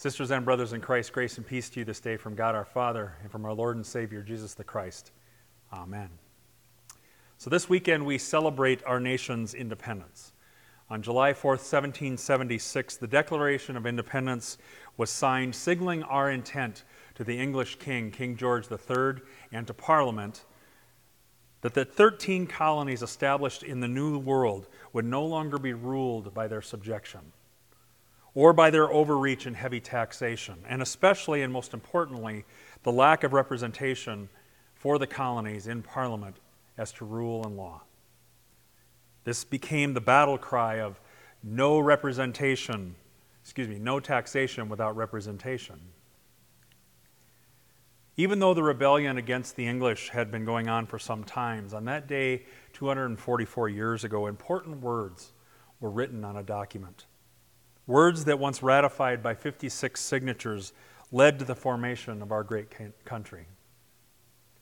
Sisters and brothers in Christ, grace and peace to you this day from God our Father and from our Lord and Savior, Jesus the Christ. Amen. So, this weekend we celebrate our nation's independence. On July 4th, 1776, the Declaration of Independence was signed, signaling our intent to the English king, King George III, and to Parliament that the 13 colonies established in the New World would no longer be ruled by their subjection or by their overreach and heavy taxation, and especially and most importantly, the lack of representation for the colonies in Parliament as to rule and law. This became the battle cry of no representation, excuse me, no taxation without representation. Even though the rebellion against the English had been going on for some times, on that day, 244 years ago, important words were written on a document. Words that, once ratified by 56 signatures, led to the formation of our great country.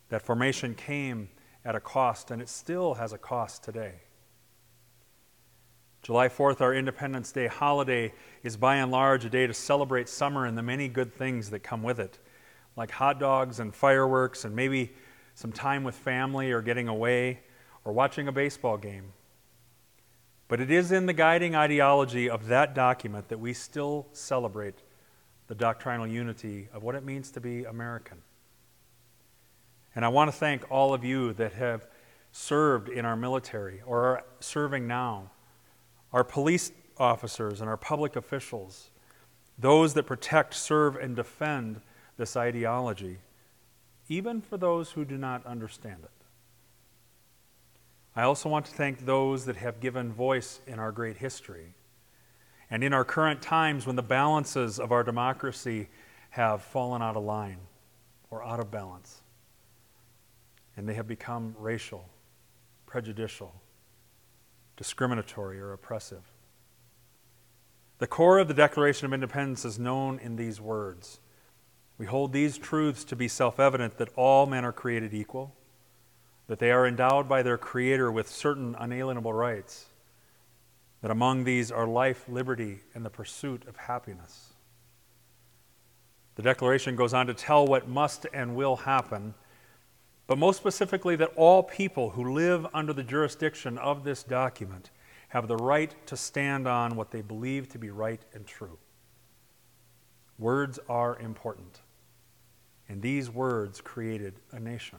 That formation came at a cost, and it still has a cost today. July 4th, our Independence Day holiday, is by and large a day to celebrate summer and the many good things that come with it, like hot dogs and fireworks, and maybe some time with family or getting away or watching a baseball game. But it is in the guiding ideology of that document that we still celebrate the doctrinal unity of what it means to be American. And I want to thank all of you that have served in our military or are serving now, our police officers and our public officials, those that protect, serve, and defend this ideology, even for those who do not understand it. I also want to thank those that have given voice in our great history. And in our current times, when the balances of our democracy have fallen out of line or out of balance, and they have become racial, prejudicial, discriminatory, or oppressive. The core of the Declaration of Independence is known in these words. We hold these truths to be self evident that all men are created equal that they are endowed by their Creator with certain unalienable rights, that among these are life, liberty, and the pursuit of happiness. The Declaration goes on to tell what must and will happen, but most specifically, that all people who live under the jurisdiction of this document have the right to stand on what they believe to be right and true. Words are important, and these words created a nation.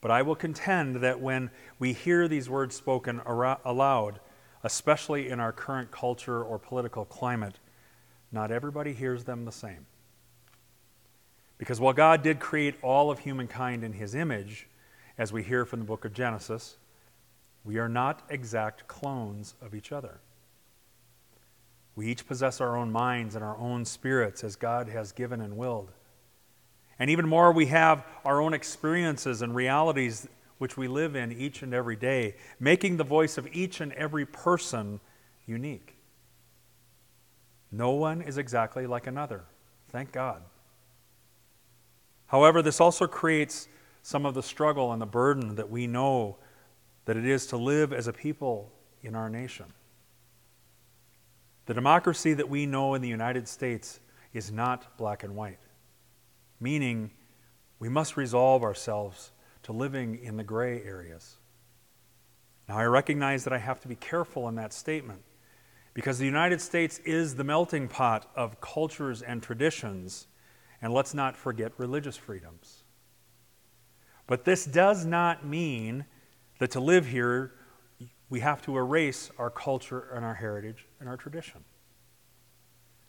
But I will contend that when we hear these words spoken aloud, especially in our current culture or political climate, not everybody hears them the same. Because while God did create all of humankind in his image, as we hear from the book of Genesis, we are not exact clones of each other. We each possess our own minds and our own spirits as God has given and willed. And even more, we have our own experiences and realities which we live in each and every day, making the voice of each and every person unique. No one is exactly like another. Thank God. However, this also creates some of the struggle and the burden that we know that it is to live as a people in our nation. The democracy that we know in the United States is not black and white meaning we must resolve ourselves to living in the gray areas. Now, I recognize that I have to be careful in that statement because the United States is the melting pot of cultures and traditions, and let's not forget religious freedoms. But this does not mean that to live here, we have to erase our culture and our heritage and our tradition.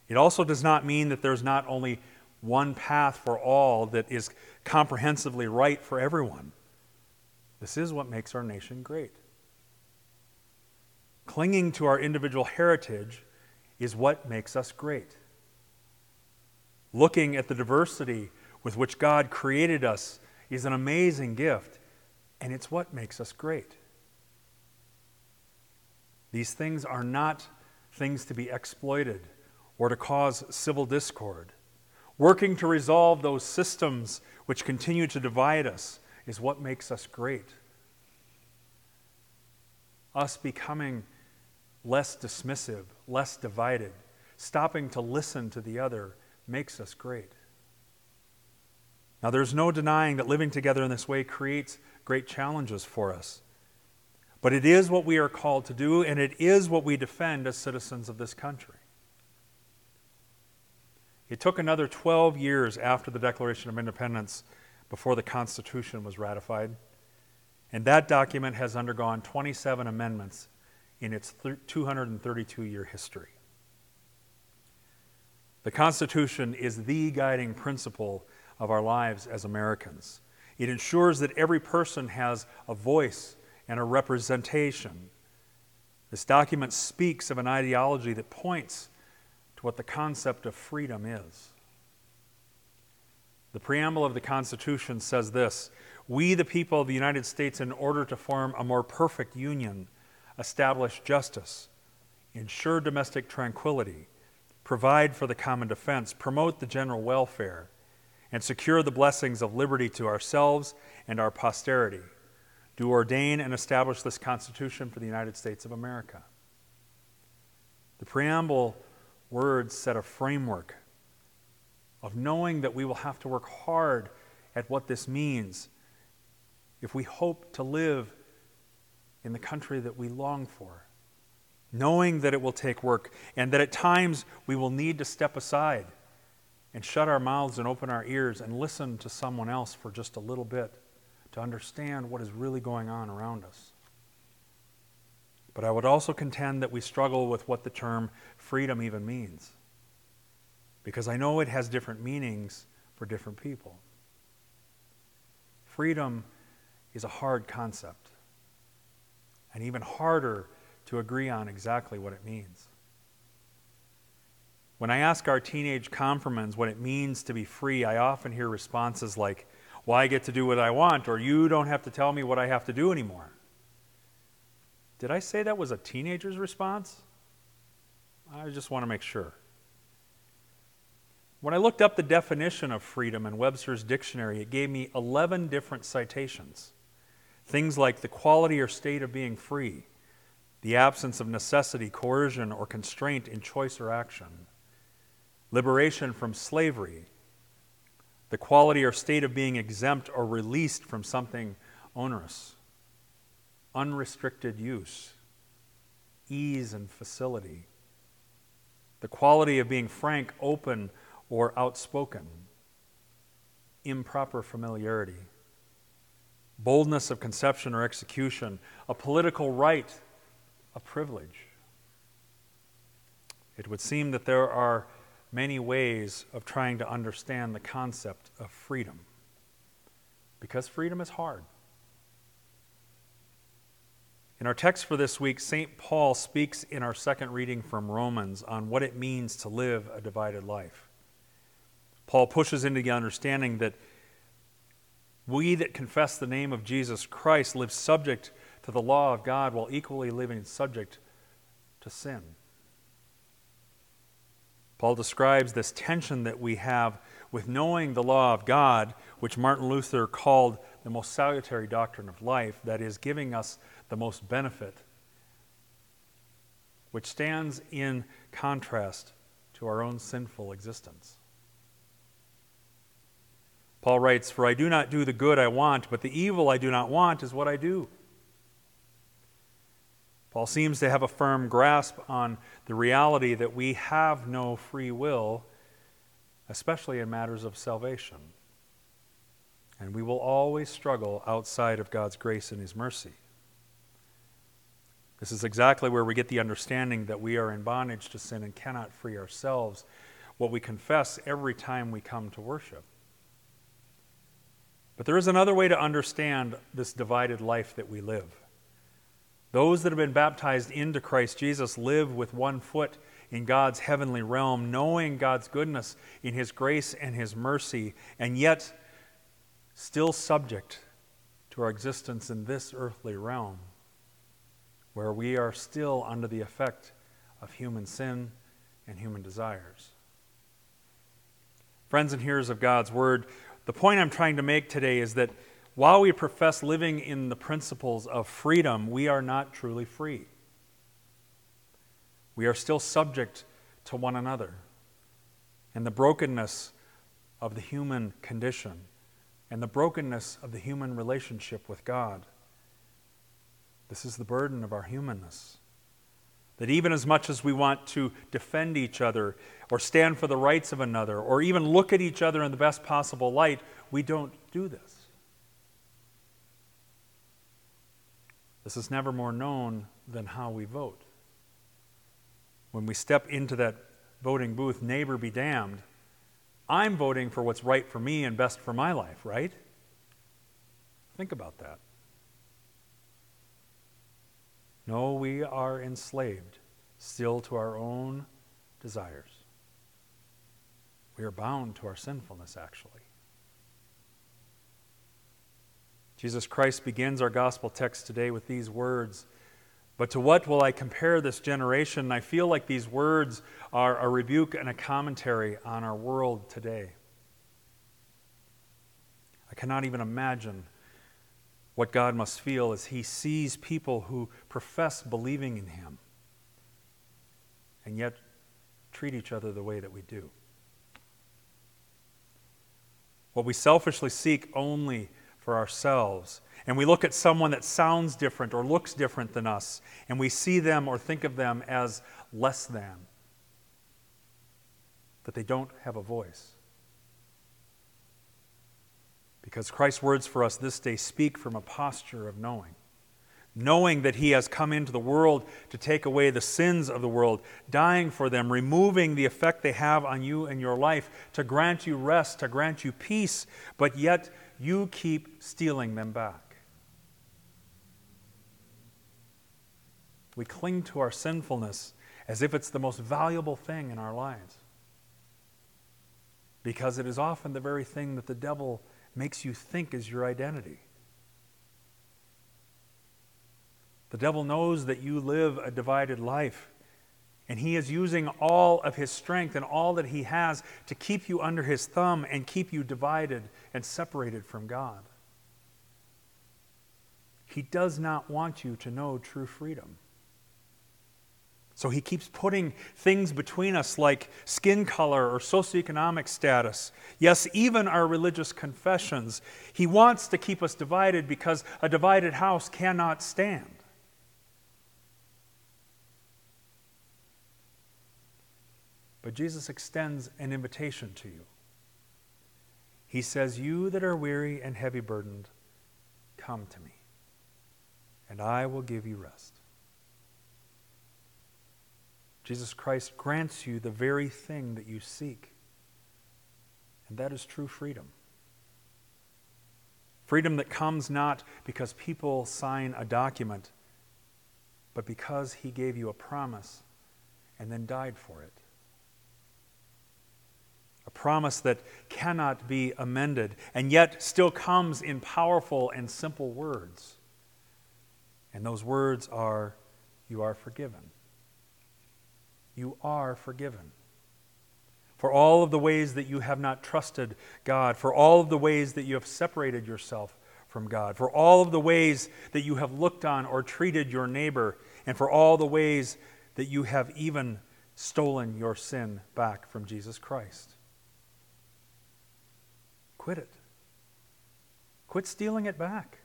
It also does not mean that there's not only one path for all that is comprehensively right for everyone. This is what makes our nation great. Clinging to our individual heritage is what makes us great. Looking at the diversity with which God created us is an amazing gift, and it's what makes us great. These things are not things to be exploited or to cause civil discord working to resolve those systems which continue to divide us is what makes us great. Us becoming less dismissive, less divided, stopping to listen to the other makes us great. Now, there's no denying that living together in this way creates great challenges for us. But it is what we are called to do, and it is what we defend as citizens of this country. It took another 12 years after the Declaration of Independence before the Constitution was ratified, and that document has undergone 27 amendments in its 232 year history. The Constitution is the guiding principle of our lives as Americans. It ensures that every person has a voice and a representation. This document speaks of an ideology that points what the concept of freedom is. The preamble of the Constitution says this We, the people of the United States, in order to form a more perfect union, establish justice, ensure domestic tranquility, provide for the common defense, promote the general welfare, and secure the blessings of liberty to ourselves and our posterity. Do ordain and establish this Constitution for the United States of America. The preamble words set a framework of knowing that we will have to work hard at what this means if we hope to live in the country that we long for. Knowing that it will take work and that at times we will need to step aside and shut our mouths and open our ears and listen to someone else for just a little bit to understand what is really going on around us. But I would also contend that we struggle with what the term freedom even means. Because I know it has different meanings for different people. Freedom is a hard concept, and even harder to agree on exactly what it means. When I ask our teenage confirmands what it means to be free, I often hear responses like, Well, I get to do what I want, or you don't have to tell me what I have to do anymore. Did I say that was a teenager's response? I just want to make sure. When I looked up the definition of freedom in Webster's dictionary, it gave me 11 different citations. Things like the quality or state of being free, the absence of necessity, coercion, or constraint in choice or action, liberation from slavery, the quality or state of being exempt or released from something onerous unrestricted use, ease and facility, the quality of being frank, open, or outspoken, improper familiarity, boldness of conception or execution, a political right, a privilege. It would seem that there are many ways of trying to understand the concept of freedom. Because freedom is hard. In our text for this week, St. Paul speaks in our second reading from Romans on what it means to live a divided life. Paul pushes into the understanding that we that confess the name of Jesus Christ live subject to the law of God while equally living subject to sin. Paul describes this tension that we have with knowing the law of God, which Martin Luther called the most salutary doctrine of life, that is, giving us the most benefit, which stands in contrast to our own sinful existence. Paul writes, For I do not do the good I want, but the evil I do not want is what I do. Paul seems to have a firm grasp on the reality that we have no free will, especially in matters of salvation. And we will always struggle outside of God's grace and His mercy. This is exactly where we get the understanding that we are in bondage to sin and cannot free ourselves, what we confess every time we come to worship. But there is another way to understand this divided life that we live. Those that have been baptized into Christ Jesus live with one foot in God's heavenly realm, knowing God's goodness in His grace and His mercy, and yet still subject to our existence in this earthly realm where we are still under the effect of human sin and human desires. Friends and hearers of God's word, the point I'm trying to make today is that while we profess living in the principles of freedom, we are not truly free. We are still subject to one another and the brokenness of the human condition and the brokenness of the human relationship with God. This is the burden of our humanness. That even as much as we want to defend each other or stand for the rights of another or even look at each other in the best possible light, we don't do this. This is never more known than how we vote. When we step into that voting booth, neighbor be damned, I'm voting for what's right for me and best for my life, right? Think about that. No, we are enslaved still to our own desires. We are bound to our sinfulness, actually. Jesus Christ begins our gospel text today with these words But to what will I compare this generation? I feel like these words are a rebuke and a commentary on our world today. I cannot even imagine what God must feel as he sees people who profess believing in him and yet treat each other the way that we do. What we selfishly seek only for ourselves, and we look at someone that sounds different or looks different than us, and we see them or think of them as less than, that they don't have a voice. Because Christ's words for us this day speak from a posture of knowing. Knowing that He has come into the world to take away the sins of the world, dying for them, removing the effect they have on you and your life, to grant you rest, to grant you peace, but yet you keep stealing them back. We cling to our sinfulness as if it's the most valuable thing in our lives because it is often the very thing that the devil makes you think is your identity. The devil knows that you live a divided life, and he is using all of his strength and all that he has to keep you under his thumb and keep you divided and separated from God. He does not want you to know true freedom. So he keeps putting things between us like skin color or socioeconomic status. Yes, even our religious confessions. He wants to keep us divided because a divided house cannot stand. But Jesus extends an invitation to you. He says, You that are weary and heavy burdened, come to me, and I will give you rest. Jesus Christ grants you the very thing that you seek. And that is true freedom. Freedom that comes not because people sign a document, but because he gave you a promise and then died for it. Promise that cannot be amended and yet still comes in powerful and simple words. And those words are, You are forgiven you are forgiven. For all of the ways that you have not trusted God, for all of the ways that you have separated yourself from God, for all of the ways that you have looked on or treated your neighbor, and for all the ways that you have even stolen your sin back from Jesus Christ. Quit it. Quit stealing it back.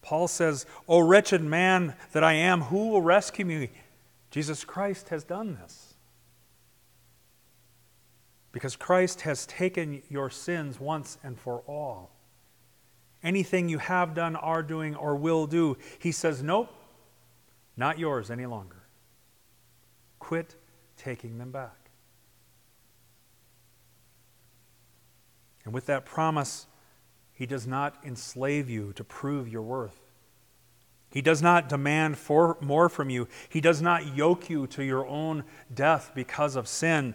Paul says, O wretched man that I am, who will rescue me Jesus Christ has done this. Because Christ has taken your sins once and for all. Anything you have done, are doing, or will do, he says, nope, not yours any longer. Quit taking them back. And with that promise, he does not enslave you to prove your worth. He does not demand for, more from you. He does not yoke you to your own death because of sin.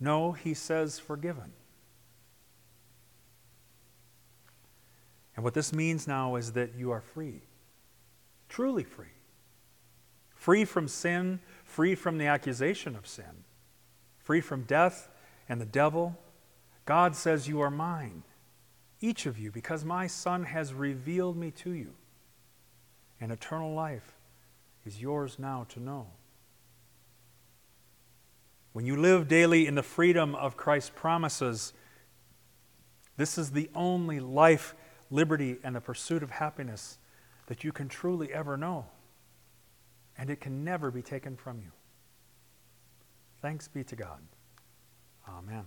No, he says, forgiven. And what this means now is that you are free, truly free. Free from sin, free from the accusation of sin, free from death and the devil. God says, You are mine, each of you, because my Son has revealed me to you and eternal life is yours now to know. When you live daily in the freedom of Christ's promises, this is the only life, liberty, and the pursuit of happiness that you can truly ever know. And it can never be taken from you. Thanks be to God. Amen.